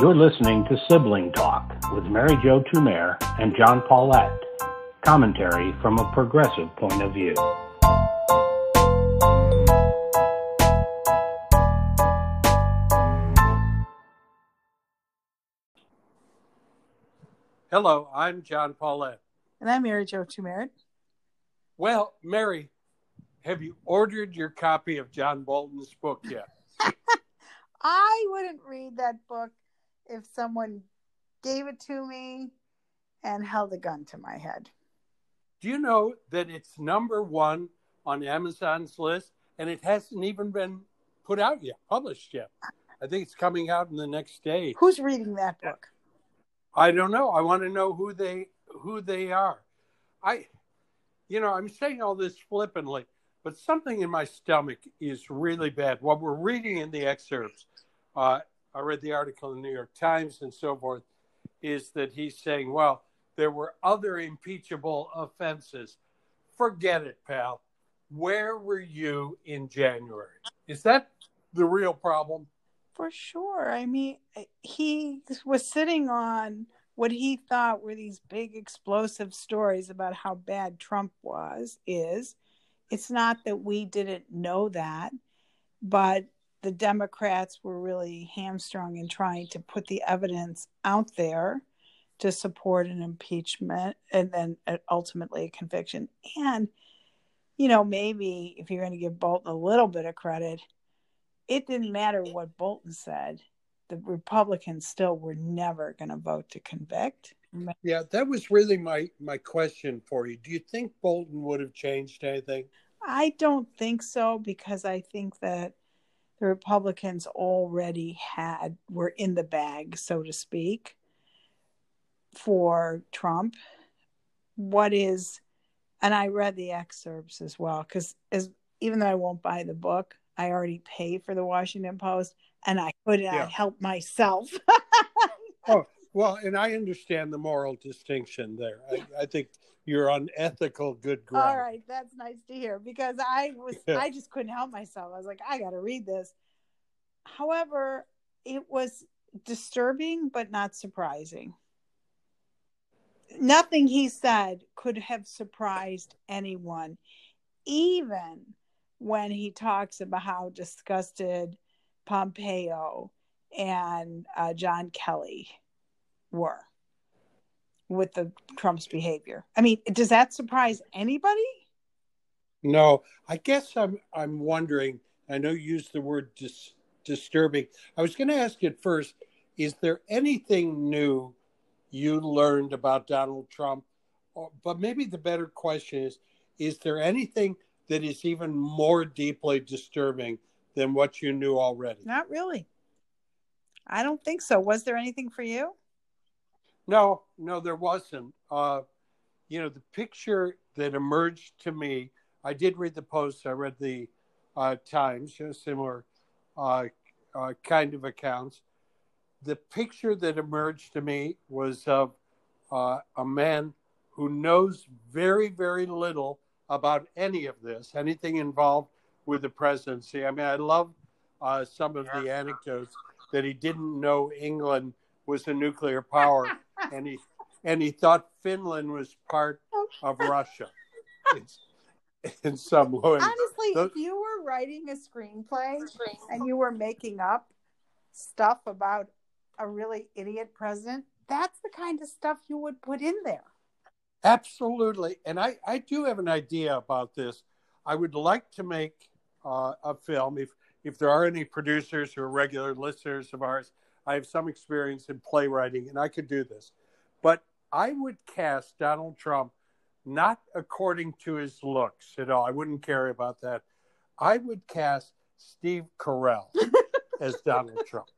You're listening to Sibling Talk with Mary Jo Tumer and John Paulette. Commentary from a progressive point of view. Hello, I'm John Paulette. And I'm Mary Jo Tumerit. Well, Mary, have you ordered your copy of John Bolton's book yet? I wouldn't read that book if someone gave it to me and held a gun to my head. Do you know that it's number one on Amazon's list and it hasn't even been put out yet, published yet? I think it's coming out in the next day. Who's reading that book? I don't know. I want to know who they who they are. I you know, I'm saying all this flippantly, but something in my stomach is really bad. What we're reading in the excerpts, uh, I read the article in the New York Times and so forth, is that he's saying, well, there were other impeachable offenses. Forget it, pal. Where were you in January? Is that the real problem? For sure. I mean, he was sitting on what he thought were these big explosive stories about how bad Trump was is it's not that we didn't know that but the democrats were really hamstrung in trying to put the evidence out there to support an impeachment and then uh, ultimately a conviction and you know maybe if you're going to give bolton a little bit of credit it didn't matter what bolton said the Republicans still were never going to vote to convict. Yeah, that was really my my question for you. Do you think Bolton would have changed anything? I don't think so because I think that the Republicans already had were in the bag, so to speak, for Trump. What is and I read the excerpts as well because as even though I won't buy the book, I already pay for the Washington Post and I could not yeah. help myself. oh, well, and I understand the moral distinction there. I, I, think you're on ethical good ground. All right, that's nice to hear because I was yeah. I just couldn't help myself. I was like, I got to read this. However, it was disturbing but not surprising. Nothing he said could have surprised anyone, even when he talks about how disgusted Pompeo and uh, John Kelly were with the Trump's behavior. I mean, does that surprise anybody? No, I guess I'm I'm wondering. I know you used the word dis- disturbing. I was going to ask you first: Is there anything new you learned about Donald Trump? Or, but maybe the better question is: Is there anything that is even more deeply disturbing than what you knew already? Not really. I don't think so. Was there anything for you? No, no, there wasn't. Uh, you know, the picture that emerged to me, I did read the Post, I read the uh, Times, you know, similar uh, uh kind of accounts. The picture that emerged to me was of uh, a man who knows very, very little about any of this, anything involved with the presidency. I mean, I love uh, some of the anecdotes that he didn't know England was a nuclear power, and he and he thought Finland was part of Russia. It's, in some way. Honestly, Those... if you were writing a screenplay and you were making up stuff about a really idiot president, that's the kind of stuff you would put in there. Absolutely. And I, I do have an idea about this. I would like to make uh, a film. If if there are any producers who are regular listeners of ours, I have some experience in playwriting, and I could do this. But I would cast Donald Trump not according to his looks at all. I wouldn't care about that. I would cast Steve Carell as Donald Trump.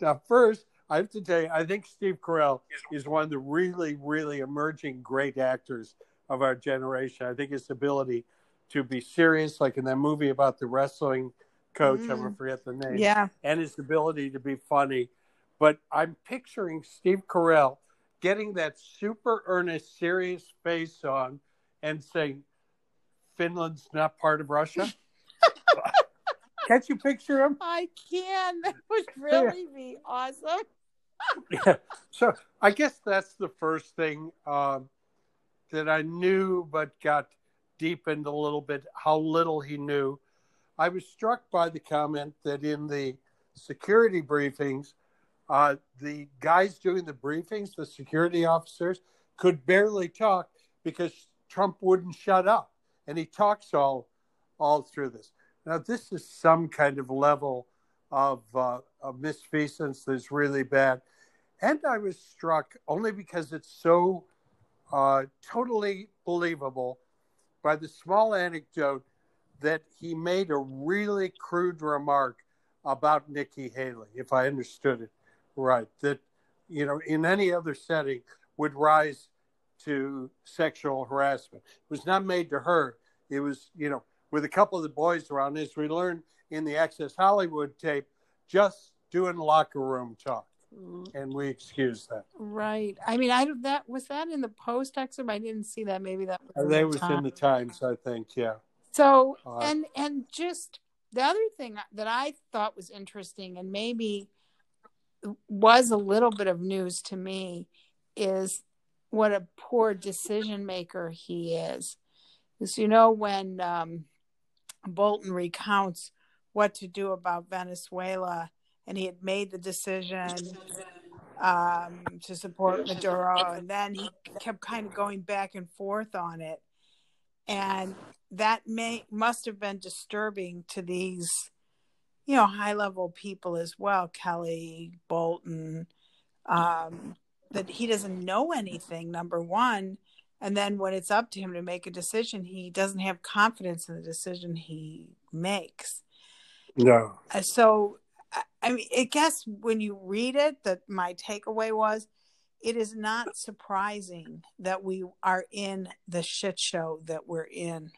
Now, first, I have to tell you, I think Steve Carell is one of the really, really emerging great actors of our generation. I think his ability to be serious, like in that movie about the wrestling coach. Mm. I'm gonna forget the name. Yeah, and his ability to be funny. But I'm picturing Steve Carell getting that super earnest, serious face on and saying, "Finland's not part of Russia." Can't you picture him? I can. That would really be awesome. yeah. So I guess that's the first thing um, that I knew, but got deepened a little bit how little he knew. I was struck by the comment that in the security briefings, uh, the guys doing the briefings, the security officers, could barely talk because Trump wouldn't shut up, and he talks all all through this. Now, this is some kind of level of, uh, of misfeasance that's really bad. And I was struck only because it's so uh, totally believable by the small anecdote that he made a really crude remark about Nikki Haley, if I understood it right, that, you know, in any other setting would rise to sexual harassment. It was not made to her. It was, you know, with a couple of the boys around, as we learned in the Access Hollywood tape, just doing locker room talk. Mm-hmm. And we excuse that. Right. I mean, I that was that in the post excerpt. I didn't see that. Maybe that was. They was in the Times, I think. Yeah. So uh, and and just the other thing that I thought was interesting and maybe was a little bit of news to me is what a poor decision maker he is. Because you know when um, Bolton recounts what to do about Venezuela, and he had made the decision um, to support Maduro, and then he kept kind of going back and forth on it, and that may must have been disturbing to these, you know, high level people as well, Kelly Bolton, um, that he doesn't know anything. Number one, and then when it's up to him to make a decision he doesn't have confidence in the decision he makes no uh, so i mean i guess when you read it that my takeaway was it is not surprising that we are in the shit show that we're in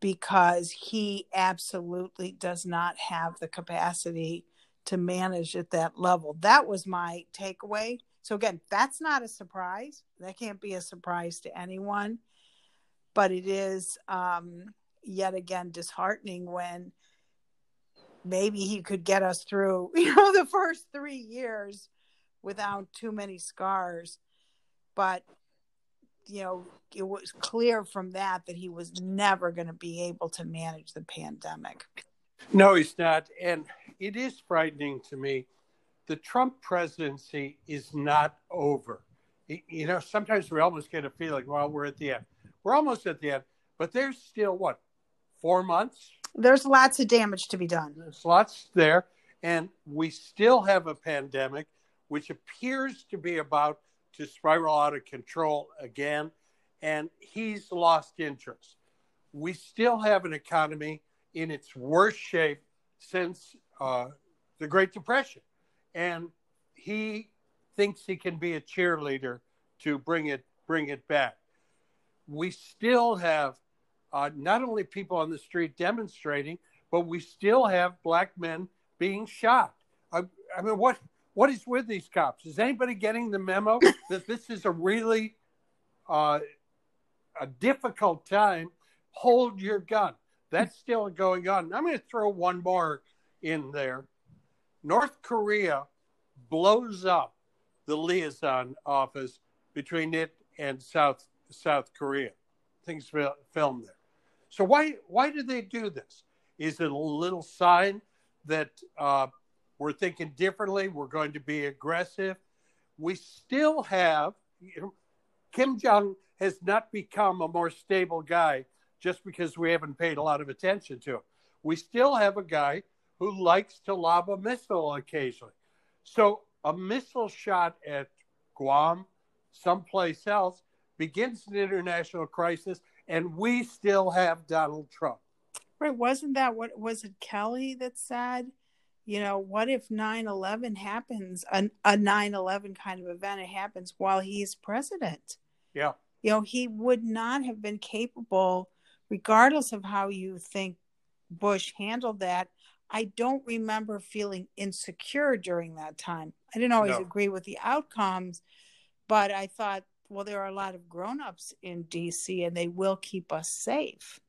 because he absolutely does not have the capacity to manage at that level that was my takeaway so again, that's not a surprise. That can't be a surprise to anyone. But it is um, yet again disheartening when maybe he could get us through, you know, the first three years without too many scars. But you know, it was clear from that that he was never going to be able to manage the pandemic. No, he's not. And it is frightening to me the Trump presidency is not over. You know, sometimes we almost get a feeling, well, we're at the end. We're almost at the end, but there's still what, four months? There's lots of damage to be done. There's lots there. And we still have a pandemic, which appears to be about to spiral out of control again. And he's lost interest. We still have an economy in its worst shape since uh, the Great Depression and he thinks he can be a cheerleader to bring it bring it back. We still have uh, not only people on the street demonstrating, but we still have black men being shot. I, I mean, what what is with these cops? Is anybody getting the memo that this is a really uh, a difficult time? Hold your gun. That's still going on. I'm going to throw one more in there. North Korea blows up the liaison office between it and South South Korea. Things filmed there. So why why do they do this? Is it a little sign that uh, we're thinking differently? We're going to be aggressive. We still have you know, Kim Jong has not become a more stable guy just because we haven't paid a lot of attention to him. We still have a guy who likes to lob a missile occasionally. So a missile shot at Guam, someplace else, begins an international crisis, and we still have Donald Trump. Right. Wasn't that what was it Kelly that said, you know, what if 9 11 happens, a 9 11 kind of event, it happens while he's president? Yeah. You know, he would not have been capable, regardless of how you think Bush handled that, I don't remember feeling insecure during that time. I didn't always no. agree with the outcomes, but I thought, well, there are a lot of grown-ups in DC and they will keep us safe.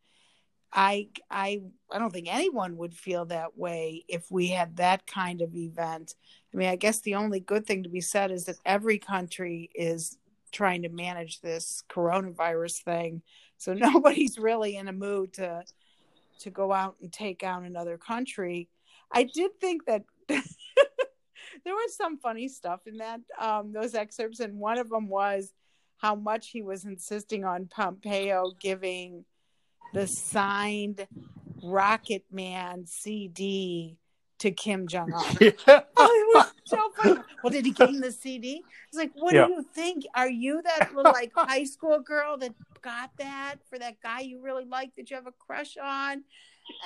I I I don't think anyone would feel that way if we had that kind of event. I mean, I guess the only good thing to be said is that every country is trying to manage this coronavirus thing. So nobody's really in a mood to to go out and take out another country. I did think that there was some funny stuff in that um, those excerpts, and one of them was how much he was insisting on Pompeo giving the signed Rocket Man CD to Kim Jong Un. Yeah. oh, it was so funny. Well, did he give him the CD? It's like, what Yeah. do you think? Are you that little like high school girl that got that for that guy you really like that you have a crush on,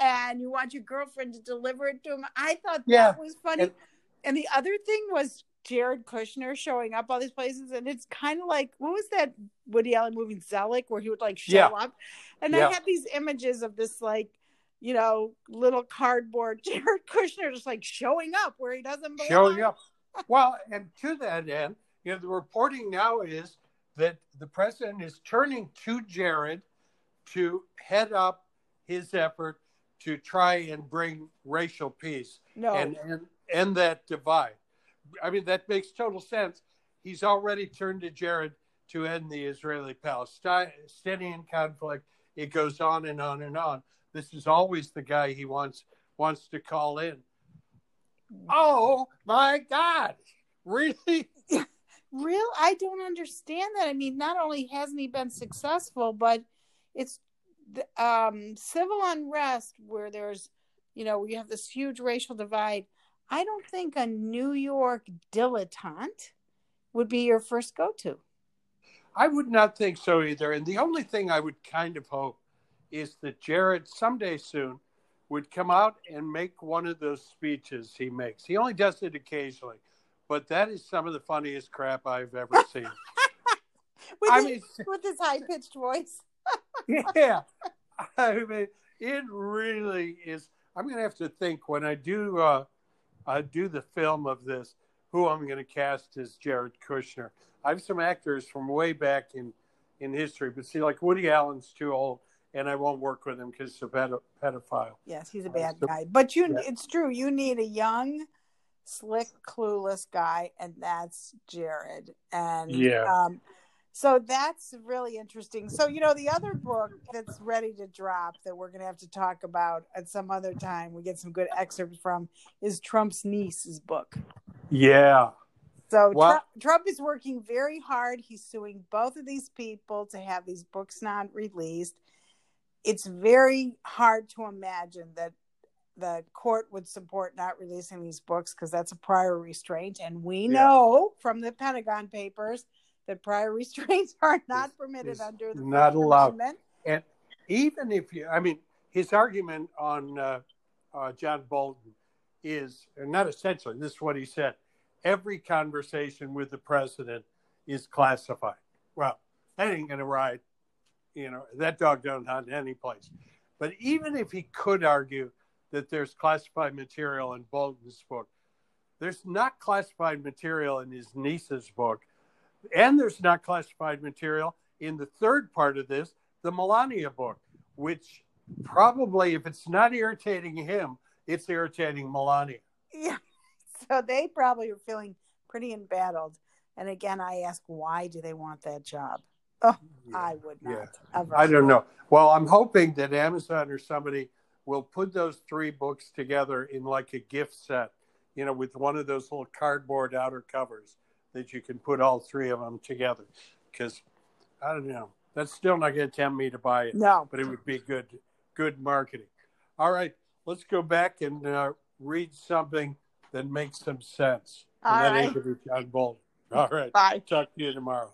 and you want your girlfriend to deliver it to him? I thought Yeah. that was funny. And- And, the other thing was Jared Kushner showing up all these places, and it's kind of like what was that Woody Allen movie Zelig, where he would like show Yeah. up, and Yeah. I had these images of this like. You know, little cardboard Jared Kushner just like showing up where he doesn't belong. showing up. Well, and to that end, you know, the reporting now is that the president is turning to Jared to head up his effort to try and bring racial peace No, and, and end that divide. I mean, that makes total sense. He's already turned to Jared to end the Israeli Palestinian conflict. It goes on and on and on. This is always the guy he wants wants to call in. Oh my God! Really? real. I don't understand that. I mean, not only hasn't he been successful, but it's um, civil unrest where there's, you know, we have this huge racial divide. I don't think a New York dilettante would be your first go-to. I would not think so either. And the only thing I would kind of hope is that Jared someday soon would come out and make one of those speeches he makes. He only does it occasionally, but that is some of the funniest crap I've ever seen. With, I his, mean, with his high-pitched voice. yeah. I mean, it really is. I'm going to have to think when I do uh, I do the film of this, who I'm going to cast as Jared Kushner. I have some actors from way back in in history, but see, like Woody Allen's too old, and I won't work with him because he's a pedo- pedophile. Yes, he's a Uh, bad so- guy. But you, Yeah. it's true. You need a young, slick, clueless guy, and that's Jared. And Yeah. um, so that's really interesting. So you know, the other book that's ready to drop that we're going to have to talk about at some other time. We get some good excerpts from is Trump's niece's book. Yeah. So Trump, Trump is working very hard. He's suing both of these people to have these books not released. It's very hard to imagine that the court would support not releasing these books because that's a prior restraint. And we Yeah. know from the Pentagon Papers that prior restraints are not Is- permitted is under the not First allowed. Amendment. And even if you, I mean, his argument on uh, uh, John Bolton is not essentially. This is what he said: every conversation with the president is classified. Well, that ain't gonna ride. You know that dog don't hunt any place. But even if he could argue that there's classified material in Bolton's book, there's not classified material in his niece's book, and there's not classified material in the third part of this, the Melania book, which probably, if it's not irritating him, it's irritating Melania. Yeah. So they probably are feeling pretty embattled. And again, I ask, why do they want that job? Oh, I would not Yeah. ever. I don't know. Well, I'm hoping that Amazon or somebody will put those three books together in like a gift set, you know, with one of those little cardboard outer covers that you can put all three of them together. Because I don't know, that's still not going to tempt me to buy it, No. but it would be good, good marketing. All right, let's go back and uh, read something that makes some sense. All and that right. ain't going to be John Bolton. All right, Bye. talk to you tomorrow.